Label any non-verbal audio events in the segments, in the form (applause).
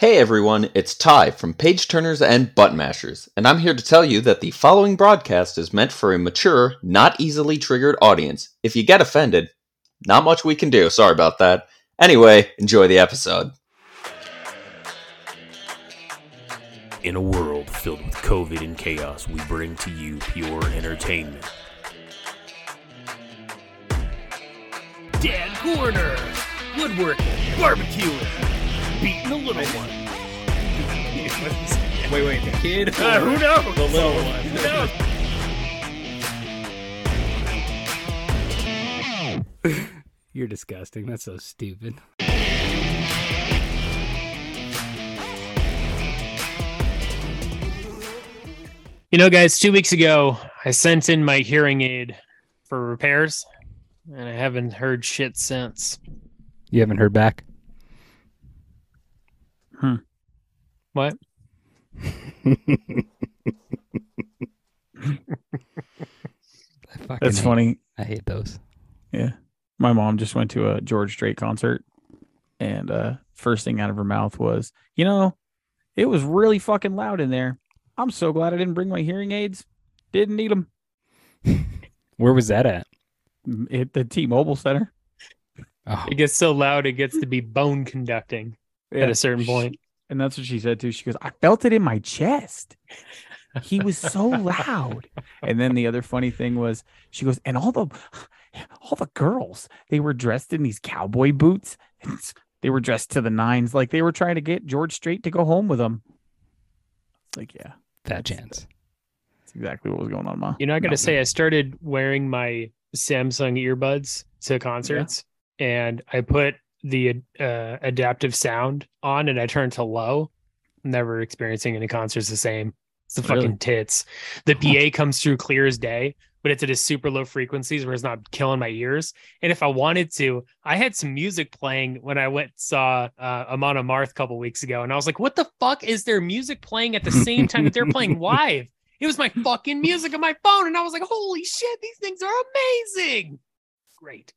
Hey everyone, it's Ty from Page Turners and Button Mashers, and I'm here to tell you that the following broadcast is meant for a mature, not easily triggered audience. If you get offended, not much we can do, sorry about that. Anyway, enjoy the episode. In a world filled with COVID and chaos, we bring to you pure entertainment. Dad Corner, woodworking, barbecuing, beating the little one. (laughs) Wait, wait, the kid? Uh, (laughs) who knows? The little one. (laughs) Who knows? You're disgusting. That's so stupid. You know, guys, two weeks ago, I sent in my hearing aid for repairs, and I haven't heard shit since. You haven't heard back? What? (laughs) That's hate- funny. I hate those. Yeah. My mom just went to a George Strait concert and uh first thing out of her mouth was, "You know, it was really fucking loud in there. I'm so glad I didn't bring my hearing aids. Didn't need them (laughs) Where was that at? at the T-Mobile Center." Oh, It gets so loud, it gets to be bone conducting at a certain point. And that's what she said too. She goes, "I felt it in my chest." He was so (laughs) loud. And then the other funny thing was she goes, "And all the all the girls, they were dressed in these cowboy boots. They were dressed to the nines like they were trying to get George Strait to go home with them." It's like, yeah. fat chance. That's exactly what was going on, Ma. You know, I got to No. say, I started wearing my Samsung earbuds to concerts, and I put the uh, adaptive sound on, and I turned to low. Never experiencing any concerts the same. It's the Really? fucking tits. The PA comes through clear as day, but it's at a super low frequencies where it's not killing my ears. And if I wanted to, I had some music playing when I went saw uh, Amon Amarth a couple weeks ago, and I was like, "What the fuck is there music playing at the same time that they're playing (laughs) live?" It was my fucking music on my phone, and I was like, "Holy shit, these things are amazing!" Great.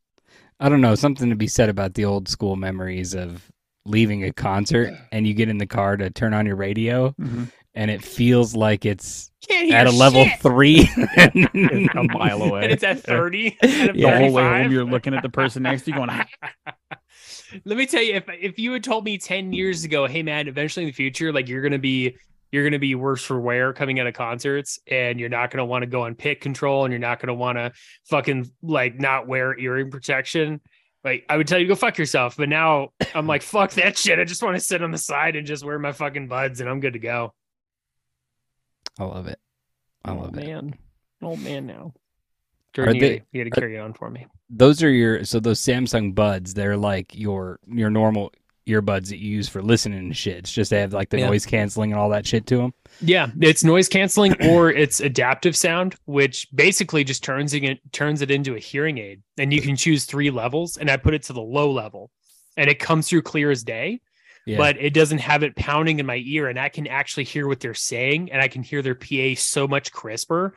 I don't know. Something to be said about the old school memories of leaving a concert and you get in the car to turn on your radio Mhm. and it feels like it's at a level shit. three. (laughs) A (laughs) mile away. and it's at thirty. (laughs) instead of The whole way home, you're looking at the person next to you going, "Ah." Let me tell you, if if you had told me ten years ago, hey man, eventually in the future, like you're gonna be you're gonna be worse for wear coming out of concerts, and you're not gonna want to go on pit control, and you're not gonna want to fucking like not wear earring protection. Like I would tell you go fuck yourself, but now (coughs) I'm like fuck that shit. I just want to sit on the side and just wear my fucking buds, and I'm good to go. I love it. I oh love it. man, old man now. Are Jordan, you, they- you got to are- carry on for me. Those are your so those Samsung buds, they're like your your normal earbuds that you use for listening to shit. It's just they have like the Yeah. noise canceling and all that shit to them. Yeah, it's noise canceling (coughs) or it's adaptive sound, which basically just turns it turns it into a hearing aid, and you can choose three levels. And I put it to the low level, and it comes through clear as day, Yeah. but it doesn't have it pounding in my ear, and I can actually hear what they're saying, and I can hear their PA so much crisper.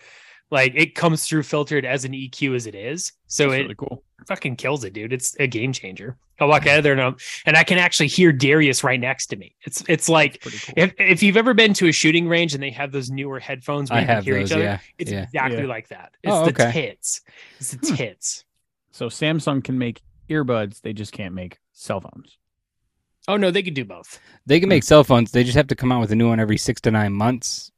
Like it comes through filtered as an EQ as it is, so That's it really cool. fucking kills it, dude. It's a game changer. I walk out of there and, I'm, and I can actually hear Darius right next to me. It's it's like cool. if if you've ever been to a shooting range and they have those newer headphones where I you can hear those, each other, yeah. it's yeah. exactly Yeah. like that. Oh, it's Oh, the okay. tits. It's the hmm. tits. So Samsung can make earbuds, they just can't make cell phones. Oh no, they can do both. They can make hmm. cell phones. They just have to come out with a new one every six to nine months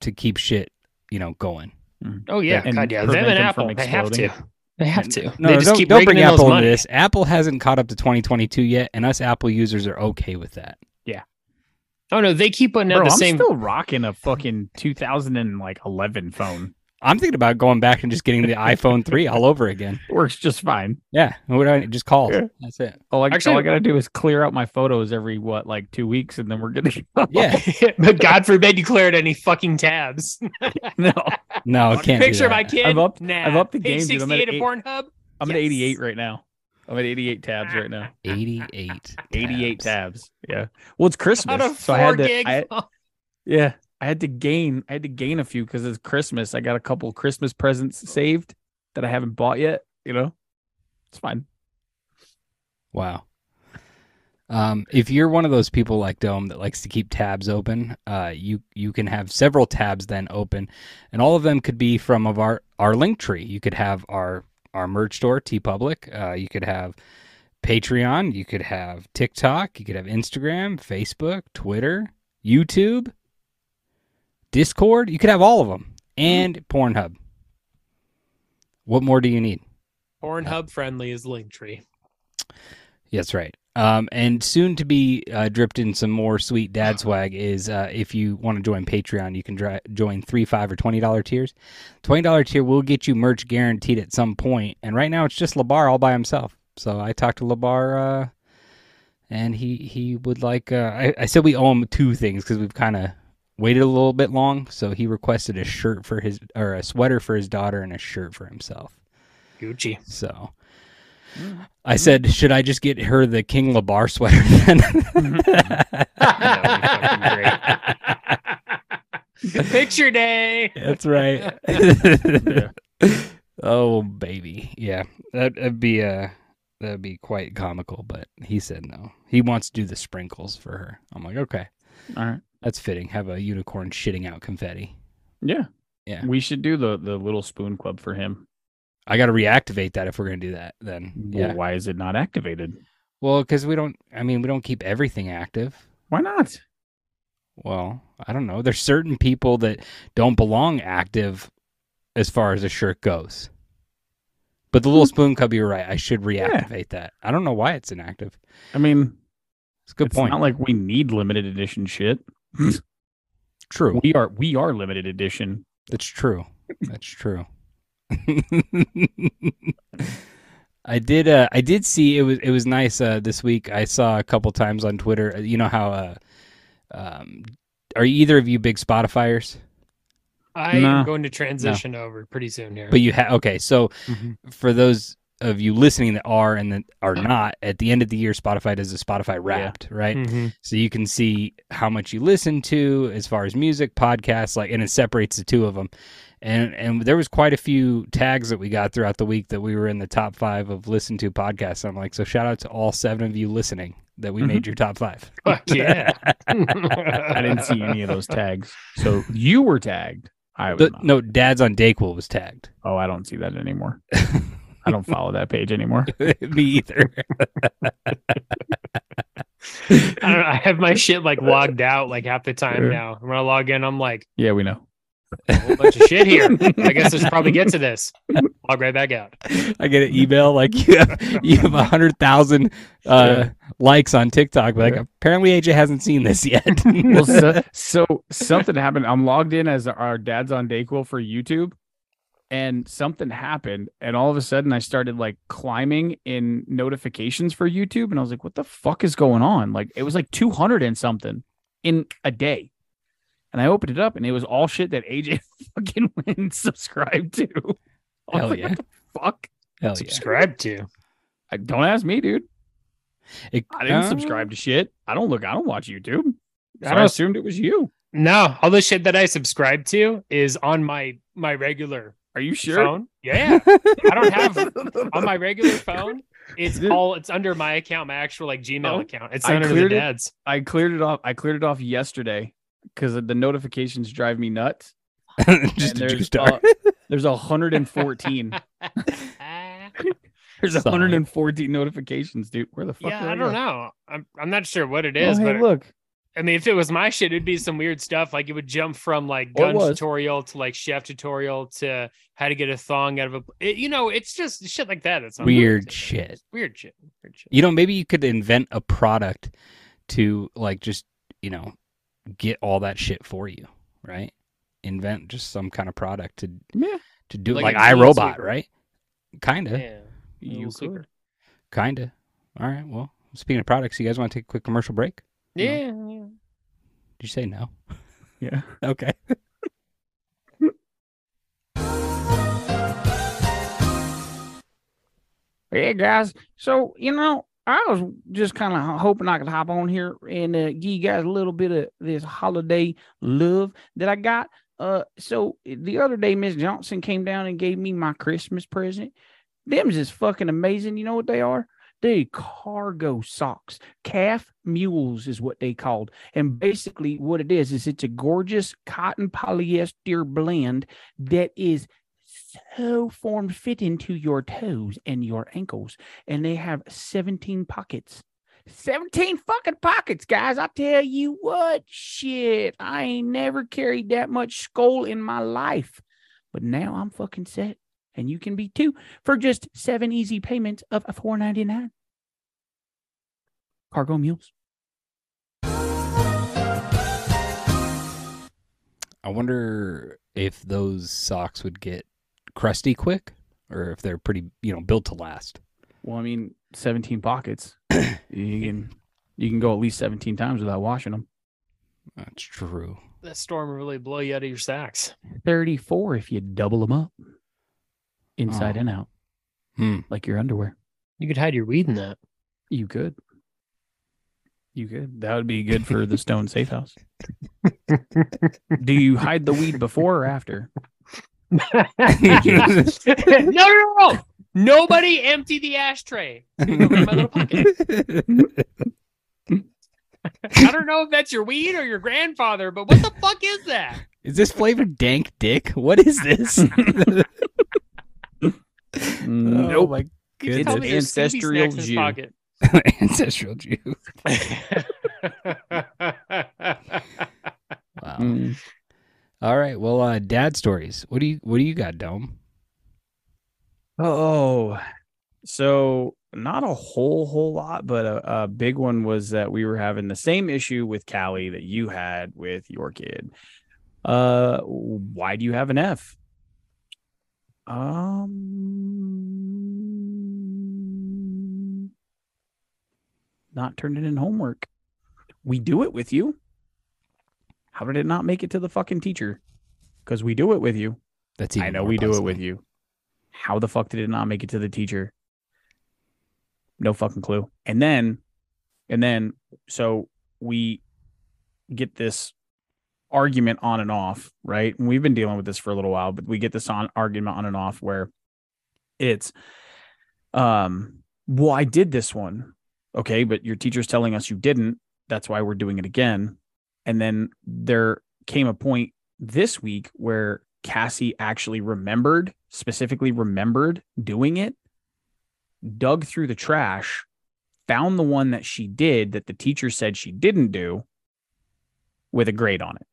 to keep shit, you know, going. Mm. Oh yeah, And God yeah. Them and them Apple, they have to. They have to. No, they just don't, keep don't bring in Apple into this. Apple hasn't caught up to 2022 yet, and us Apple users are okay with that. Yeah. Oh no, they keep putting out Bro, the I'm same. still rocking a fucking 2011 phone. I'm thinking about going back and just getting the (laughs) iPhone 3 all over again. Works just fine. Yeah, what do I just call. Yeah. That's it. All I, Actually- all I gotta do is clear out my photos every what, like two weeks, and then we're good to. Yeah, (laughs) but God forbid you cleared any fucking tabs. (laughs) no, no, it can't. Picture do of my kid. I've upped- nah. I've upped the Page game, dude. I'm at 68 of eight- Pornhub. I'm at 88 right now. I'm at 88 tabs right now. 88. 88 tabs. tabs. Yeah. Well, it's Christmas, so I had to. gig. I, yeah, I had to gain. I had to gain a few because it's Christmas. I got a couple Christmas presents saved that I haven't bought yet. You know, it's fine. Wow. Um, if you're one of those people like Dome that likes to keep tabs open, uh, you you can have several tabs then open, and all of them could be from of our our Linktree. You could have our our merch store, TeePublic. Uh, you could have Patreon. You could have TikTok. You could have Instagram, Facebook, Twitter, YouTube, Discord. You could have all of them, and Pornhub. What more do you need? Pornhub friendly is Linktree. That's right. Um, and soon to be uh, dripped in some more sweet dad (gasps) swag is uh, if you want to join Patreon, you can dri- join three, five, or twenty dollar tiers. Twenty dollar tier will get you merch guaranteed at some point, and right now it's just Labar all by himself. So I talked to Labar, uh, and he he would like. Uh, I, I said we owe him two things because we've kind of waited a little bit long. So he requested a shirt for his or a sweater for his daughter and a shirt for himself. Gucci. So I said, should I just get her the King Labar sweater (laughs) then? Picture day. That's right. (laughs) oh baby, yeah, that, that'd be uh that'd be quite comical. But he said no. He wants to do the sprinkles for her. I'm like, okay, All right. That's fitting. Have a unicorn shitting out confetti. Yeah. Yeah. We should do the the little spoon club for him. I got to reactivate that if we're gonna do that. Then Well, yeah. why is it not activated? Well, because we don't. I mean, we don't keep everything active. Why not? Well, I don't know. There's certain people that don't belong active as far as a shirt goes. But the little hmm. spoon cub, you're right. I should reactivate that. I don't know why it's inactive. I mean, It's a good it's point. not like we need limited edition shit. (laughs) true. We are we are limited edition. That's true. That's true. (laughs) I did. Uh, I did see it was. It was nice uh, this week. I saw a couple times on Twitter. uh, You know how? Uh, um, are either of you big Spotifyers? I Nah. am going to transition over pretty soon here. But you have okay. So Mhm. for those of you listening that are and that are not, at the end of the year, Spotify does a Spotify Wrapped, right? Mhm. So you can see how much you listen to as far as music, podcasts, like, and it separates the two of them. And and there was quite a few tags that we got throughout the week that we were in the top five of listen to podcasts. I'm like, so shout out to all seven of you listening that we made your top five. (laughs) Yeah. (laughs) I didn't see any of those tags. So you were tagged. I was The- no, Dad's on Dayquil was tagged. Oh, I don't see that anymore. (laughs) I don't follow that page anymore. (laughs) Me either. I, don't know, I have my shit like (laughs) logged out like half the time Yeah. now. When I log in, I'm like, Yeah, we know. a whole bunch of shit here. I guess I should probably get to this. Log right back out. I get an email like (laughs) you have you have a hundred thousand uh, likes on TikTok, but like Yeah. apparently AJ hasn't seen this yet. Well, so, so something happened. I'm logged in as our dad's on Dayquil for YouTube, and something happened, and all of a sudden I started like climbing in notifications for YouTube, and I was like, "What the fuck is going on?" Like it was like 200 and something in a day, and I opened it up, and it was all shit that AJ (laughs) fucking went and subscribed to. (laughs) I was Hell like, yeah. What the fuck? Hell yeah. Subscribe to. I, don't ask me, dude. It- I didn't uh, subscribe to shit. I don't look. I don't watch YouTube. So I I, assumed it was you. No, all the shit that I subscribe to is on my my regular Are you sure? phone. Yeah. I don't have (laughs) on my regular phone. It's Dude. all it's under my account, my actual like Gmail Oh, account. It's I under the cleared it. dad's. I cleared it off. I cleared it off yesterday because the notifications drive me nuts. (laughs) just And a there's, juice jar. uh, there's 114. There's Solid. 114 notifications, dude. Where the fuck? yeah, did I don't know. I'm I'm not sure what it is. Oh, hey, but look. I mean, if it was my shit, it'd be some weird stuff. Like it would jump from like Oh, gun tutorial to like chef tutorial to how to get a thong out of a. It, you know, it's just shit like that. It's Weird shit. Weird shit. Weird shit. You know, maybe you could invent a product to like just, you know, get all that shit for you, right? Invent just some kind of product to Yeah, to do Like like, iRobot, right? Kinda. Yeah. you could. Kinda. All right. Well, speaking of products, you guys want to take a quick commercial break? Yeah. yeah. Did you say no? Yeah. (laughs) Okay. Hey guys, so you know, I was just kind of hoping I could hop on here and uh, give you guys a little bit of this holiday love that I got. Uh, so the other day, Miss Johnson came down and gave me my Christmas present. Them's is fucking amazing. You know what they are? Cargo socks. Calf mules is what they called. And basically, what it is, is it's a gorgeous cotton polyester blend that is so form fitting to your toes and your ankles. And they have 17 pockets. 17 fucking pockets, guys. I tell you what, shit. I ain't never carried that much skull in my life. But now I'm fucking set. And you can be too for just seven easy payments of four ninety nine. Cargo mules. I wonder if those socks would get crusty quick, or if they're pretty, you know, built to last. Well, I mean, 17 pockets. (clears throat) you can you can go at least 17 times without washing them. That's true. That storm will really blow you out of your sacks. 34 if you double them up. Inside Oh. and out. Hmm. Like your underwear. You could hide your weed in that. You could. You could. That would be good for the stone safe house. (laughs) Do you hide the weed before or after? (laughs) (laughs) no, no, no, no. Nobody empty the ashtray. It's gonna go in my little pocket. I don't know if that's your weed or your grandfather, but what the fuck is that? Is this flavored dank dick? What is this? Oh Nope. my It's It's probably ancestral snacks in his Jew. pocket. (laughs) Ancestral Jew. (laughs) Wow. Mm. All right. Well, uh, dad stories. What do you What do you got, Dome? Oh, so not a whole whole lot, but a, a big one was that we were having the same issue with Callie that you had with your kid. Uh, why do you have an F? Um, not turning in homework. We do it with you. How did it not make it to the fucking teacher? Because we do it with you. That's I know we do it with you. How the fuck did it not make it to the teacher? No fucking clue. And then, and then, so we get this argument on and off, right? And we've been dealing with this for a little while, but we get this on argument on and off where it's, um, well, I did this one. Okay, but your teacher's telling us you didn't. That's why we're doing it again. And then there came a point this week where Cassie actually remembered, specifically remembered doing it, dug through the trash, found the one that she did that the teacher said she didn't do with a grade on it.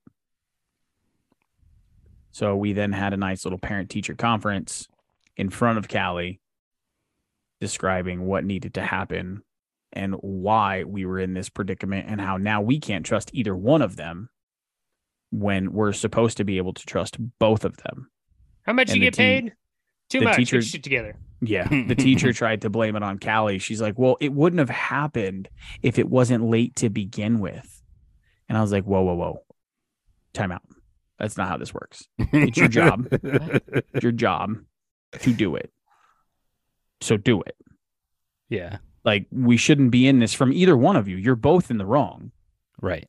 So we then had a nice little parent teacher conference in front of Callie describing what needed to happen and why we were in this predicament and how now we can't trust either one of them when we're supposed to be able to trust both of them. How much And you get te- paid? Too the much. teacher- shit together. Yeah. (laughs) The teacher tried to blame it on Callie. She's like, well, it wouldn't have happened if it wasn't late to begin with. And I was like, whoa, whoa, whoa. Time out. That's not how this works. It's your job. (laughs) It's your job to do it. So do it. yeah. Like, we shouldn't be in this from either one of you. You're both in the wrong. Right.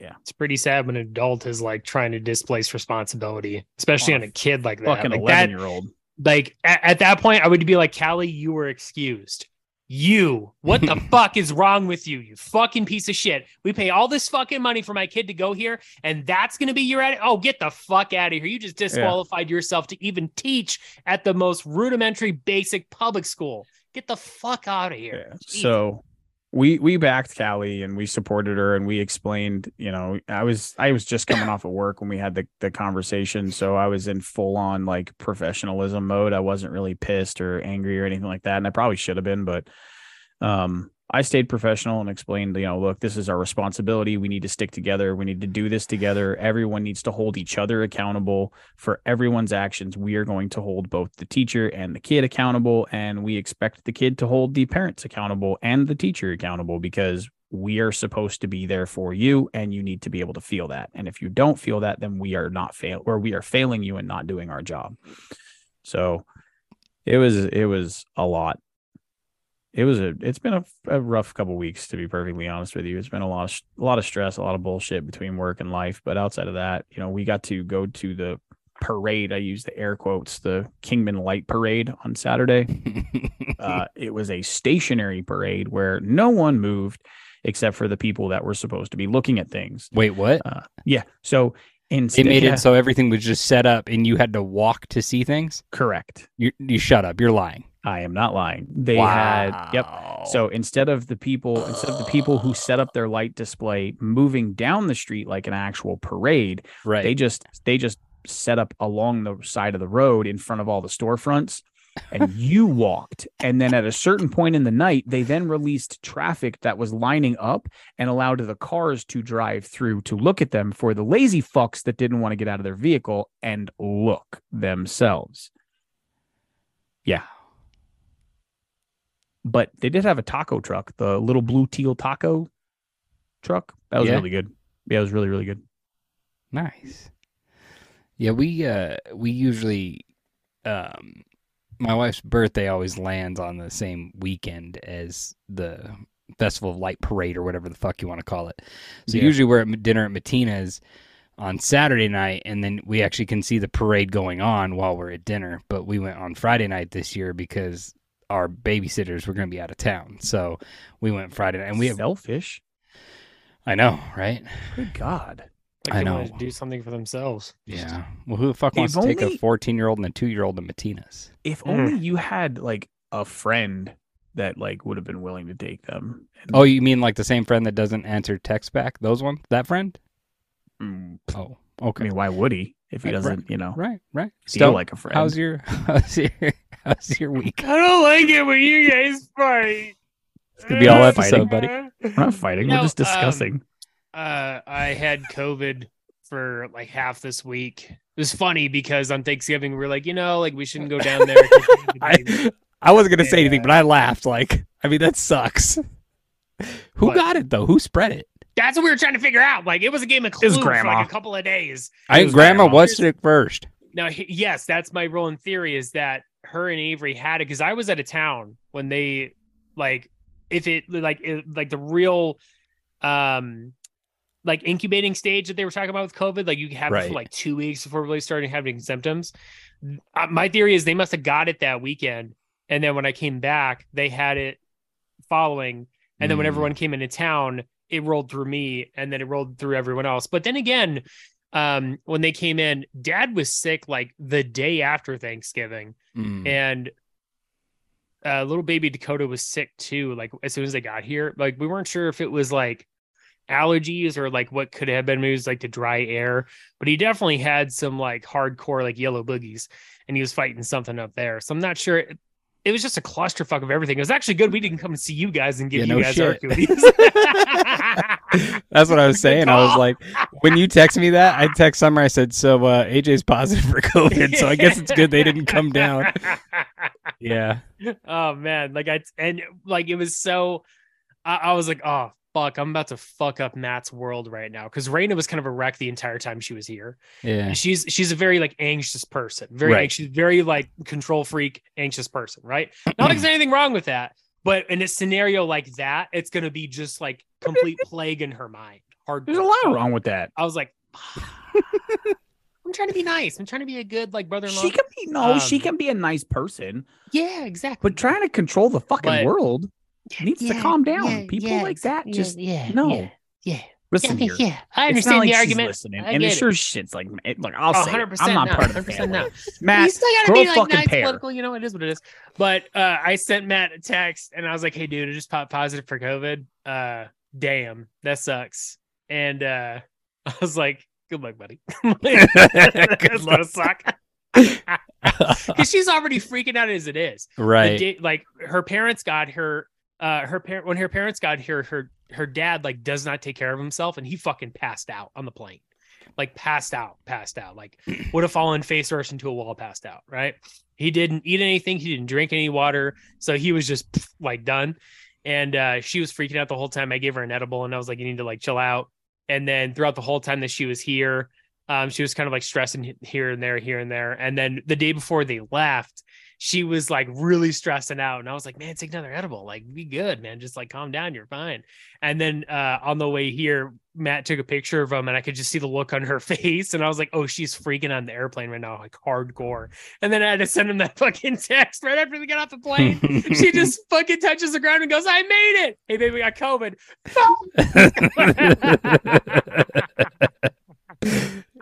Yeah. It's pretty sad when an adult is like trying to displace responsibility, especially On on a a kid like that. Fucking Like 11 that, year old. like at, at that point, I would be like, Callie, you were excused. You, what the (laughs) fuck is wrong with you? You fucking piece of shit. We pay all this fucking money for my kid to go here, and that's gonna be your atti- Oh, get the fuck out of here. You just disqualified yourself to even teach at the most rudimentary, basic public school. Get the fuck out of here. Yeah. So we we backed Callie and we supported her and we explained, you know, I was I was just coming off of work when we had the the conversation, so I was in full on like professionalism mode. I wasn't really pissed or angry or anything like that, and I probably should have been, but um I stayed professional and explained, you know, look, this is our responsibility. We need to stick together. We need to do this together. Everyone needs to hold each other accountable for everyone's actions. We are going to hold both the teacher and the kid accountable, and we expect the kid to hold the parents accountable and the teacher accountable because we are supposed to be there for you and you need to be able to feel that. And if you don't feel that, then we are not fail or we are failing you and not doing our job. So it was it was a lot it was a it's been a, a rough couple weeks to be perfectly honest with you it's been a lot of a lot of stress a lot of bullshit between work and life but outside of that you know we got to go to the parade. I use the air quotes, the Kingman Light Parade on Saturday. (laughs) uh, it was a stationary parade where no one moved except for the people that were supposed to be looking at things. Wait, what? Uh, yeah. So They made yeah, it so everything was just set up and you had to walk to see things? correct. You you shut up. You're lying. I am not lying. They had yep. So instead of the people, instead of the people who set up their light display moving down the street like an actual parade, right. they just they just set up along the side of the road in front of all the storefronts and you walked. And then at a certain point in the night they then released traffic that was lining up and allowed the cars to drive through to look at them for the lazy fucks that didn't want to get out of their vehicle and look themselves. Yeah. But they did have a taco truck the little blue teal taco truck. That was Yeah. really good. Yeah it was really really good. Nice. Yeah, we uh we usually um my wife's birthday always lands on the same weekend as the Festival of Light Parade or whatever the fuck you want to call it. So Yeah. usually we're at dinner at Mattina's on Saturday night and then we actually can see the parade going on while we're at dinner, but we went on Friday night this year because our babysitters were going to be out of town. So we went Friday night and we have selfish I know, right? good god Like I they wanna know. do something for themselves. Yeah. Well, who the fuck wants If to take a 14 year old and a two year old to Mattina's? if Mm. only you had like a friend that like would have been willing to take them. And, Oh, you mean like the same friend that doesn't answer text back? Those ones? That friend? mm, Oh, I okay. mean, why would he if he Right, doesn't, you know, right, right. Still, like a friend? how's your (laughs) how's your how's your week? I don't like it when you guys fight. It's gonna be all episode, buddy. We're not fighting. No, We're just um, discussing. Uh, I had COVID for like half this week. It was funny because on Thanksgiving we were like, you know, like we shouldn't go down there. (laughs) I I wasn't gonna say anything, but I laughed. Like, I mean, that sucks. Who What? got it though? Who spread it? That's what we were trying to figure out. Like it was a game of It clue was for like a couple of days. I think Grandma was sick first. Now, he- yes, that's my rolling theory is that her and Avery had it because I was out of town when they like if it like it, like the real um like incubating stage that they were talking about with COVID, like you have it for like two weeks before really starting having symptoms. Uh, my theory is they must have got it that weekend, and then when I came back, they had it following, and then when Mm. everyone came into town, it rolled through me, and then it rolled through everyone else. But then again, um, when they came in, Dad was sick like the day after Thanksgiving, Mm. and uh, little baby Dakota was sick too. Like as soon as they got here, like we weren't sure if it was like allergies or like what could have been. Maybe like the dry air, but he definitely had some like hardcore like yellow boogies, and he was fighting something up there. So I'm not sure. It, it was just a clusterfuck of everything. It was actually good we didn't come and see you guys and give Yeah, you no guys our shit. (laughs) That's what I was saying. I was like, when you text me that, I text Summer. I said, "So uh, AJ's positive for COVID, so I guess it's good they didn't come down." (laughs) Yeah, oh man, like I and like it was so. I, I was like, oh fuck, I'm about to fuck up Matt's world right now because Raina was kind of a wreck the entire time she was here. yeah. She's she's a very like anxious person, very Right. anxious, very like control freak, anxious person, right? Not like there's (clears throat) anything wrong with that, but in a scenario like that, it's gonna be just like complete (laughs) plague in her mind. Hard. There's a lot wrong with that. I was like. (sighs) I'm trying to be nice. I'm trying to be a good like brother-in-law. She can be no, she Um, can be a nice person, yeah, exactly. but trying to control the fucking But- world needs to calm down. yeah, People yeah, like that just yeah, no. yeah, yeah. listen yeah, here. yeah. I understand like the argument. listening, and it sure shit's like, it- look, I'll say, it. 100% I'm not no, part of the 100% family. no. Matt, you still gotta grow be like fucking nice pair. political. You know, it is what it is. But uh, I sent Matt a text and I was like, "Hey, dude, I just popped positive for COVID. Uh, damn, that sucks." And uh, (laughs) I was like, "Good luck, buddy." That's gonna suck. Because she's already freaking out as it is. Right. day- like her parents got her uh her parent when her parents got here her her dad like does not take care of himself and he fucking passed out on the plane. Like passed out passed out. Like (clears throat) would have fallen face first into a wall passed out right? He didn't eat anything. He didn't drink any water. So he was just like done. And uh she was freaking out the whole time. I gave her an edible and i was like you need to like chill out. And then throughout the whole time that she was here um she was kind of like stressing here and there here and there. And then the day before they left she was like really stressing out. And I was like, man, take another edible. Like, be good, man. Just like calm down. You're fine. And then uh, on the way here, Matt took a picture of him and I could just see the look on her (laughs) face. And I was like, oh, she's freaking on the airplane right now, like hardcore. And then I had to send him that (laughs) fucking text right after we got off the plane. she just (laughs) fucking touches the ground and goes, I made it. Hey, baby, I got COVID.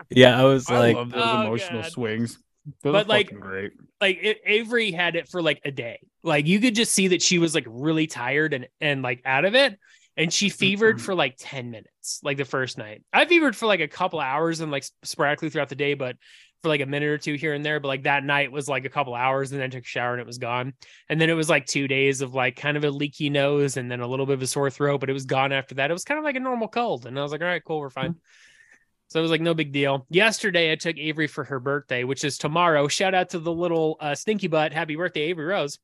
yeah, I was I like, love those Oh, emotional God. swings. Those But, like- great. like it, Avery had it for like a day. Like you could just see that she was like really tired and and like out of it. And she fevered Mhm. for like 10 minutes, like the first night. I fevered for like a couple hours and like sporadically throughout the day, but for like a minute or two here and there. But like that night was like a couple hours and then I took a shower and it was gone. And then it was like two days of like kind of a leaky nose and then a little bit of a sore throat, but it was gone after that. It was kind of like a normal cold. And I was like, all right, cool, we're fine. So it was like no big deal. Yesterday, I took Avery for her birthday, which is tomorrow. Shout out to the little uh, stinky butt. Happy birthday, Avery Rose.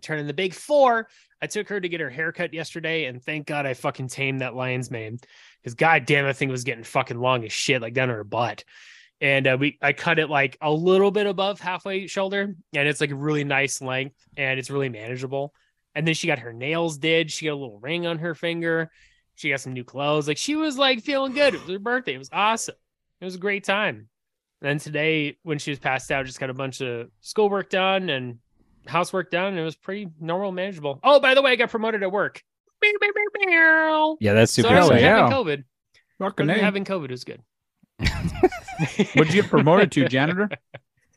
Turning the big four. I took her to get her haircut yesterday, and thank God I fucking tamed that lion's mane. Because goddamn, I think it was getting fucking long as shit, like down her butt. And uh, we, I cut it like a little bit above halfway shoulder, and it's like a really nice length, and it's really manageable. And then she got her nails did. She got a little ring on her finger. She got some new clothes. Like she was like feeling good. It was her birthday. It was awesome. It was a great time. And then today, when she was passed out, just got a bunch of schoolwork done and housework done. And it was pretty normal, manageable. Oh, by the way, I got promoted at work. Yeah, that's super I wasn't yeah. having COVID. Fucking A. having COVID was good. (laughs) what did you get promoted to, janitor?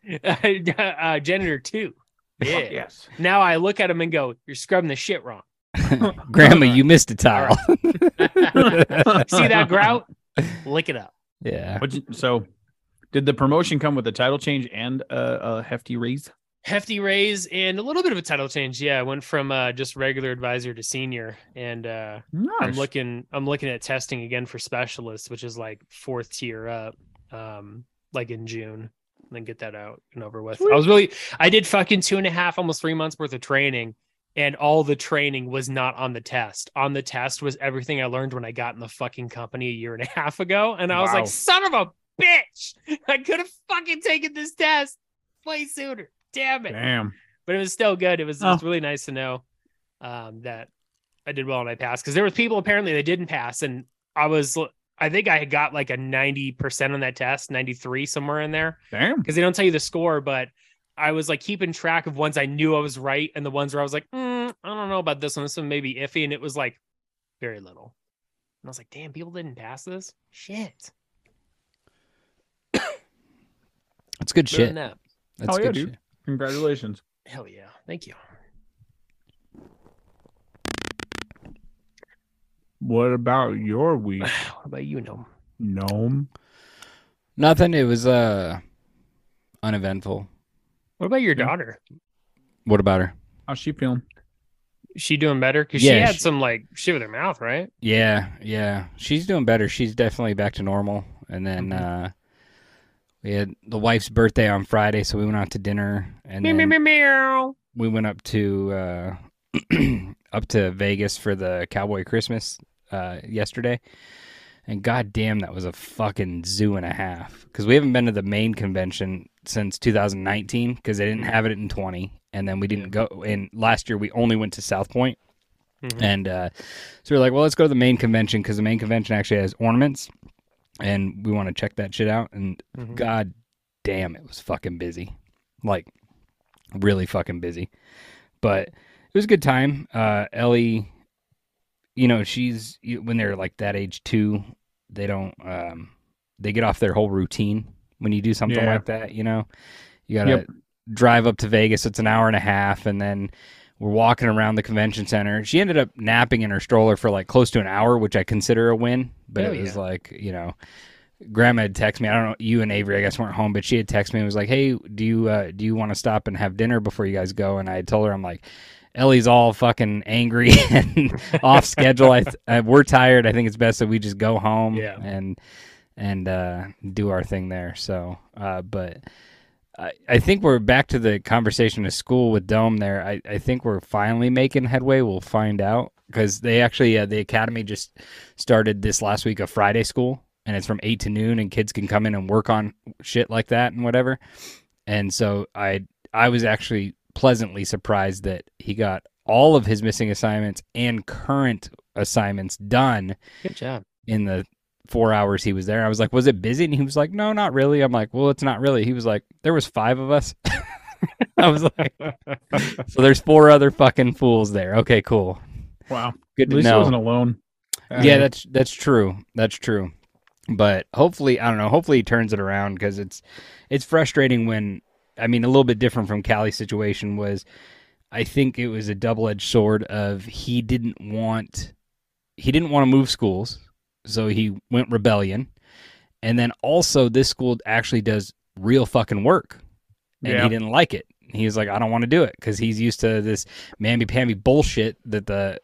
(laughs) uh, janitor two. Yeah. Fuck yes. Now I look at him and go, "You're scrubbing the shit wrong." (laughs) Grandma, you missed a tile. (laughs) See that grout? Lick it up. yeah. You, so, did the promotion come with a title change and a, a hefty raise? hefty raise and a little bit of a title change. Yeah, I went from uh, just regular advisor to senior, and uh, Nice. I'm looking I'm looking at testing again for specialists, which is like fourth tier up, um, like in June. And then get that out and over with. I was really I did fucking two and a half, almost three months worth of training, and all the training was not on the test. On the test was everything I learned when I got in the fucking company a year and a (laughs) half ago, and I was like, son of a bitch! (laughs) I could have fucking taken this test way sooner. Damn it! Damn. but it was still good. It was, it Oh. was really nice to know um, that I did well and I passed because there was people apparently that didn't pass, and I was I think I had got like a ninety percent on that test, ninety three somewhere in there Damn. because they don't tell you the score, but. I was like keeping track of ones I knew I was right, and the ones where I was like, mm, I don't know about this one. This one may be iffy, and it was like very little. And I was like, damn, people didn't pass this. Shit. (coughs) That's good Better shit. that. That's Oh, yeah, good dude. shit. Congratulations. Hell yeah. Thank you. What about your week, (sighs) What about you, Gnome? gnome? Nothing. It was uh uneventful. What about your daughter? What about her? How's she feeling? she doing better? Because she had she- some like shit with her mouth, right? Yeah, yeah. She's doing better. She's definitely back to normal. And then Mm-hmm. uh we had the wife's birthday on Friday, so we went out to dinner and Meow, meow, then meow, meow. we went up to uh (clears throat) up to Vegas for the Cowboy Christmas uh yesterday. And goddamn, that was a fucking zoo and a half. Because we haven't been to the main convention since 2019 because they didn't have it in 20, and then we didn't go. And last year we only went to South Point, Mhm. and uh, so we are like, well, let's go to the main convention because the main convention actually has ornaments, and we want to check that shit out. And Mhm. god damn, it was fucking busy, like really fucking busy. But it was a good time. Uh, Ellie, you know, she's when they're like that age too, they don't um, they get off their whole routine when you do something Yeah. like that. You know, you gotta Yep. drive up to Vegas. It's an hour and a half, and then we're walking around the convention center. She ended up napping in her stroller for like close to an hour, which I consider a win. But it was yeah. like, you know, grandma had texted me. I don't know, you and Avery, I guess, weren't home, but she had texted me and was like, Hey, do you uh, do you want to stop and have dinner before you guys go? And I had told her, I'm like, Ellie's all fucking angry (laughs) and (laughs) off schedule. I, th- I we're tired. I think it's best that we just go home Yeah. and and uh, do our thing there. So, uh, but I, I think we're back to the conversation of school with Dome there. I, I think we're finally making headway. We'll find out because they actually, uh, the academy just started this last week of Friday school and it's from 8 to noon and kids can come in and work on shit like that and whatever. And so I, I was actually pleasantly surprised that he got all of his missing assignments and current assignments done Good job. in the four hours he was there. I was like, "Was it busy?" And he was like, "No, not really." I'm like, "Well, it's not really." He was like, "There was five of us." (laughs) I was like, (laughs) "So there's four other fucking fools there." Okay, cool. Wow. Good At to least I wasn't alone. yeah, that's that's true. That's true. But hopefully, I don't know. Hopefully, he turns it around because it's it's frustrating when I mean a little bit different from Callie's situation was I think it was a double edged sword of he didn't want he didn't want to move schools, so he went rebellion, and then also this school actually does real fucking work, and Yeah. he didn't like it. He was like, I don't want to do it because he's used to this mamby pamby bullshit that the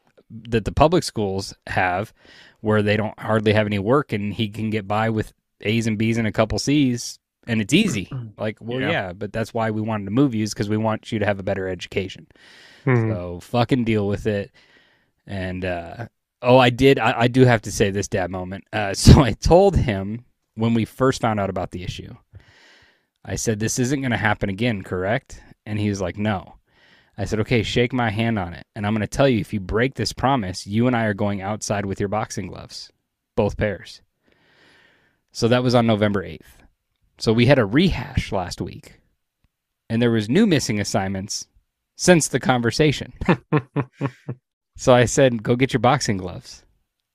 that the public schools have, where they don't hardly have any work, and he can get by with A's and B's and a couple C's, and it's easy. (clears throat) Like, well, Yeah. yeah, but that's why we wanted to move you is because we want you to have a better education. Mhm. So fucking deal with it. And uh, oh, I did. I, I do have to say this dad moment. Uh, (laughs) so I told him when we first found out about the issue. I said, "This isn't going to happen again, correct?" And he was like, "No." I said, "Okay, shake my hand on it, and I'm going to tell you if you break this promise, you and I are going outside with your boxing gloves, both pairs." So that was on November 8th. So we had a rehash last week, and there was new missing assignments since the conversation. (laughs) so I said, "Go get your boxing gloves."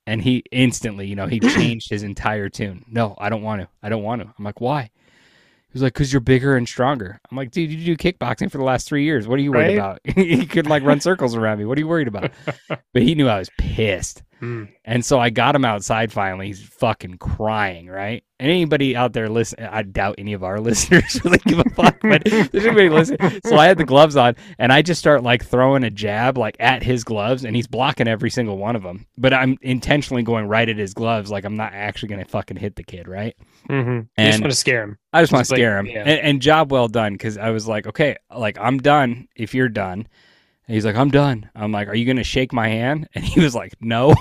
And he instantly, you know, he (clears throat) changed his entire tune. No, I don't want to. I don't want to. I'm like, "Why?" He was like, "Cause you're bigger and stronger." I'm like, "Dude, you do kickboxing for the last three years. What are you worried Right? about? (laughs) you could like run circles around me. What are you worried about?" (laughs) But he knew I was pissed. Mm. And so I got him outside finally. He's fucking crying, right? And anybody out there listen, I doubt any of our (laughs) listeners really give a fuck, but there's anybody listening. So I had the gloves on and I just start like throwing a jab like at his gloves and he's blocking every single one of them. But I'm intentionally going right at his gloves. Like I'm not actually going to fucking hit the kid, right? Mm-hmm. You just want to scare him. I just want to like- scare him. yeah. And, and job well done because I was like, okay, like I'm done if you're done. And he's like, I'm done. I'm like, are you going to shake my hand? And he was like, no.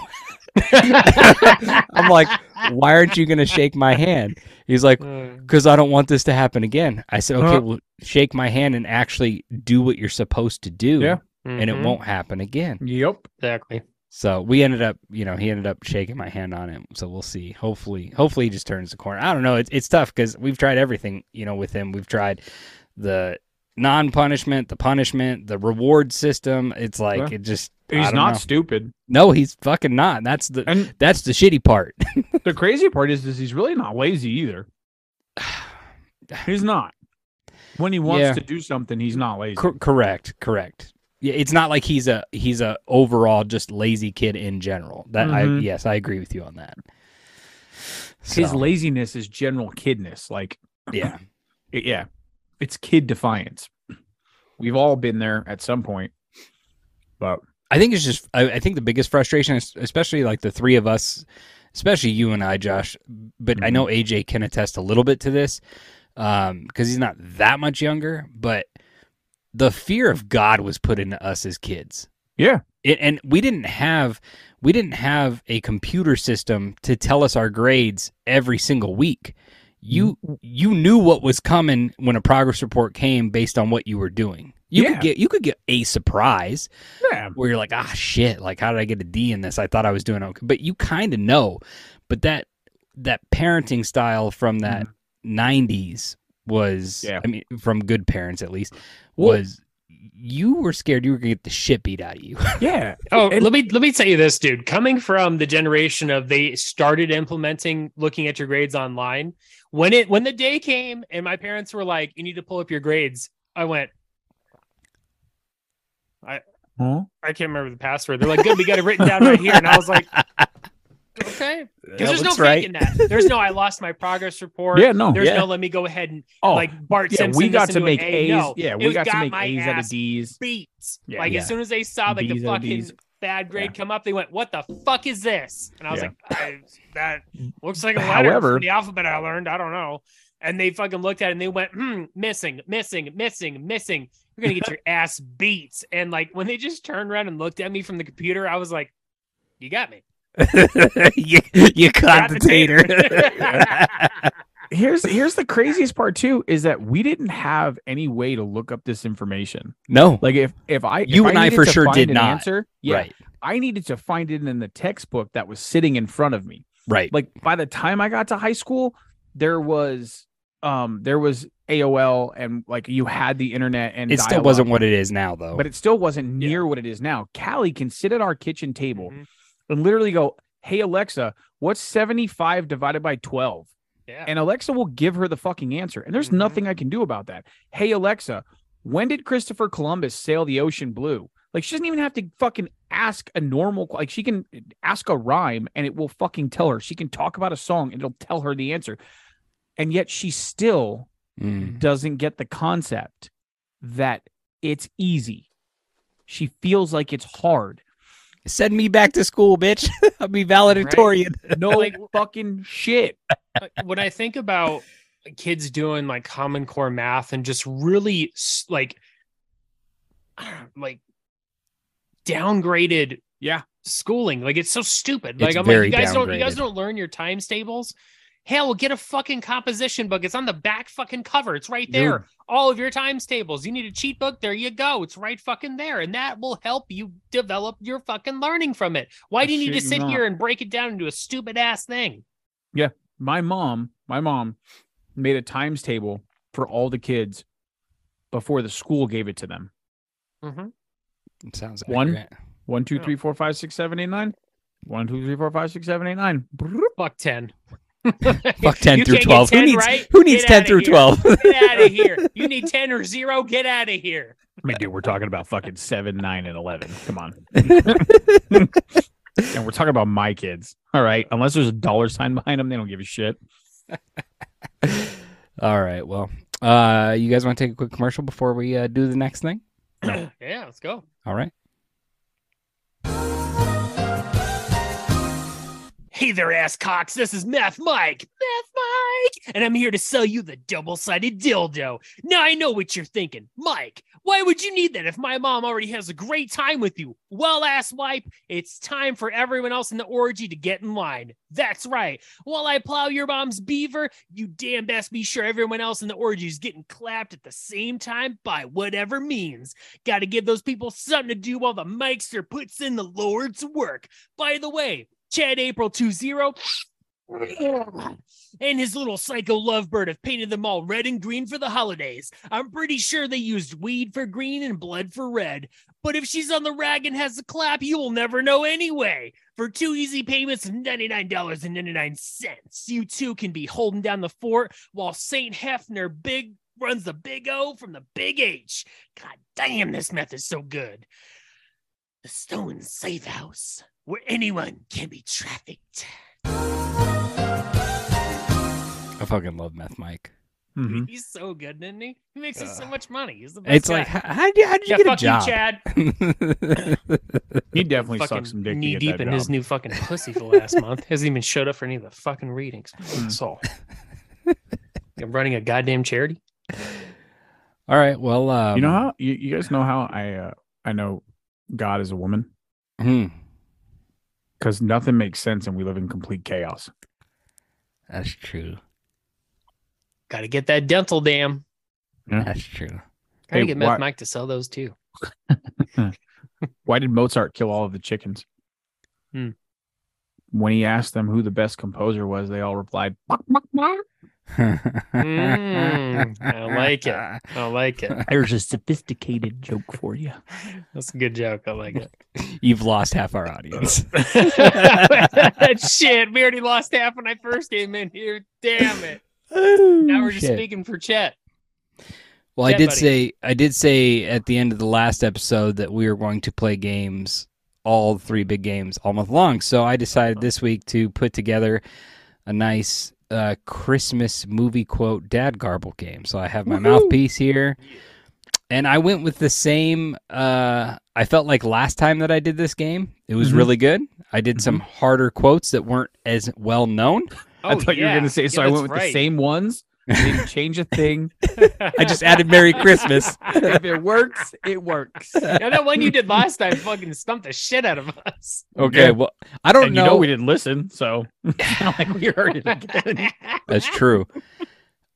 (laughs) I'm like, why aren't you going to shake my hand? He's like, Mm. because I don't want this to happen again. I said, okay, Uh. well, shake my hand and actually do what you're supposed to do, Yeah. and it Mhm. won't happen again. Yep. exactly. So we ended up, you know, he ended up shaking my hand on it. So we'll see. Hopefully, hopefully he just turns the corner. I don't know. It's it's tough because we've tried everything, you know, with him. We've tried the non-punishment, the punishment, the reward system. It's like Yeah. it just. He's don't know. stupid. No, he's fucking not. That's the And that's the shitty part. (laughs) the crazy part is, is he's really not lazy either. (sighs) He's not. When he wants Yeah. to do something, he's not lazy. Cor- correct, correct. Yeah, it's not like he's a he's a overall just lazy kid in general. That I Mhm. yes, I agree with you on that. His laziness is general kidness. Like, yeah, (clears throat) yeah, it's kid defiance. We've all been there at some point. But I think it's just I, I think the biggest frustration, is, especially like the three of us, especially you and I, Josh. But I mhm. know AJ can attest a little bit to this um, because he's not that much younger. But the fear of God was put into us as kids. yeah, it, and we didn't have we didn't have a computer system to tell us our grades every single week you you knew what was coming when a progress report came based on what you were doing you Yeah. could get you could get a surprise yeah, where you're like ah shit like how did i get a d in this i thought i was doing okay but you kind of know but that that parenting style from that 90s was Yeah. i mean from good parents at least Well- was you were scared you were gonna get the shit beat out of you (laughs) yeah. Oh, And- let me let me tell you this, dude. Coming from the generation of they started implementing looking at your grades online. When it when the day came and my parents were like, "You need to pull up your grades," I went, Huh? I can't remember the password. They're like, "Good, we got it written down right here," and I was like, (laughs) "Okay," because there's no looks right. faking that. There's no I lost my progress report. Yeah, no. There's Yeah. no let me go ahead and Oh, like Bart yeah, Simpson. we got to into an make A. A's. No, yeah, we got to make my A's out of D's. beats. Yeah. like Yeah. as soon as they saw like the D's out fucking D's. Bad grade Yeah. come up, they went, "What the fuck is this?" And I was Yeah. like, I, "That (laughs) looks like a letter However- from the alphabet I learned. I don't know." And they fucking looked at it and they went, "Hmm, missing, missing, missing, missing. You're gonna get (laughs) your ass beats." And like when they just turned around and looked at me from the computer, I was like, "You got me." (laughs) you, you caught Got the tater. Tater. here's here's the craziest part too is that we didn't have any way to look up this information. No, Like if if I if You and I needed for sure did an not. answer, yeah, right, I needed to find it in the textbook that was sitting in front of me. right. Like by the time I got to high school, there was um there was AOL and like you had the internet and it still wasn't what it is now, though. but it still wasn't Yeah. near what it is now. Callie can sit at our kitchen table Mhm. and literally go, "Hey Alexa, what's 75 divided by 12?" Yeah. And Alexa will give her the fucking answer. And there's Mhm. nothing I can do about that. Hey, Alexa, when did Christopher Columbus sail the ocean blue? Like, she doesn't even have to fucking ask a normal, like, she can ask a rhyme and it will fucking tell her. She can talk about a song and it'll tell her the answer. And yet she still Mm. doesn't get the concept that it's easy. She feels like it's hard. Send me back to school, bitch. (laughs) I'll be valedictorian. No Like- fucking shit. When I think about kids doing like Common Core math and just really like, know, like downgraded, Yeah. schooling. Like it's so stupid. It's Like I'm like, you guys don't, you guys don't learn your times tables. Hell, get a fucking composition book. It's on the back fucking cover. It's right there. Dude. All of your times tables. You need a cheat book. There you go. It's right fucking there. And that will help you develop your fucking learning from it. Why do you need to sit not. here and break it down into a stupid ass thing? Yeah. My mom, my mom made a times table for all the kids before the school gave it to them. Mm-hmm. It sounds One. accurate. One, two, Yeah. three, four, five, six, seven, eight, nine. One, two, three, four, five, six, seven, eight, nine. Fuck 10. (laughs) Fuck 10 You through can't get 12. Who needs, right? who needs 10 through here. 12? Get out of (laughs) here. You need 10 or zero. Get out of here. I mean, dude, we're talking about fucking seven, nine, and eleven. Come on. (laughs) and we're talking about my kids. All right. Unless there's a dollar sign behind them, they don't give a shit. All right. Well, uh, you guys want to take a quick commercial before we uh, do the next thing? (clears throat) yeah, let's go. All right. Hey there, ass cocks. This is Meth Mike. Meth Mike. And I'm here to sell you the double sided dildo. Now, I know what you're thinking. Mike, why would you need that if my mom already has a great time with you? Well, ass wipe, it's time for everyone else in the orgy to get in line. That's right. While I plow your mom's beaver, you damn best be sure everyone else in the orgy is getting clapped at the same time by whatever means. Got to give those people something to do while the Mikester puts in the Lord's work. By the way, Chad April 20 and his little psycho lovebird have painted them all red and green for the holidays. I'm pretty sure they used weed for green and blood for red. But if she's on the rag and has a clap, you will never know anyway. For two easy payments of $99.99, you too can be holding down the fort while St. Hefner Big runs the big O from the big H. God damn, this meth is so good. The Stone Safe House, where anyone can be trafficked. I fucking love Meth Mike. Mhm. He's so good, isn't he? He makes us so much money. He's the best Mm-hmm. It's guy. like, how, how did you, how did you yeah, get a fuck job? you, Chad. (laughs) He definitely fucking sucks some dick. to knee get deep that in his new fucking pussy for last (laughs) month. Hasn't even showed up for any of the fucking readings. Mm. So I'm running a goddamn charity. All right. Well, um, you know how you, you guys know how I uh, I know God is a woman hmm, because nothing makes sense and we live in complete chaos. that's true. Got to get that dental dam. That's true. Got to Hey, get Meth why- Mike to sell those too. (laughs) Why did Mozart kill all of the chickens? Hmm. When he asked them who the best composer was, they all replied, "Buck, buck, buck." Mm, I like it. I like it. (laughs) There's a sophisticated joke for you. That's a good joke. I like it. (laughs) You've lost half our audience. (laughs) Shit, we already lost half when I first came in here. Damn it. Now we're just Shit. speaking for Chet. Well, I did buddy. say I did say at the end of the last episode that we were going to play games, all three big games, all month long. So I decided this week to put together a nice uh, Christmas movie quote dad garble game. So I have my mouthpiece here, and I went with the same. Uh, I felt like last time that I did this game, it was Mhm. really good. I did some harder quotes that weren't as well known. I thought you were Oh, going to say, Yeah, so I went with the same ones. Didn't change a thing. (laughs) I just added Merry Christmas. if it works, it works. Yeah, that one you did last time fucking stumped the shit out of us. Okay, Yeah. well, I don't and know. you know we didn't listen, so (laughs) like we heard it again. That's true.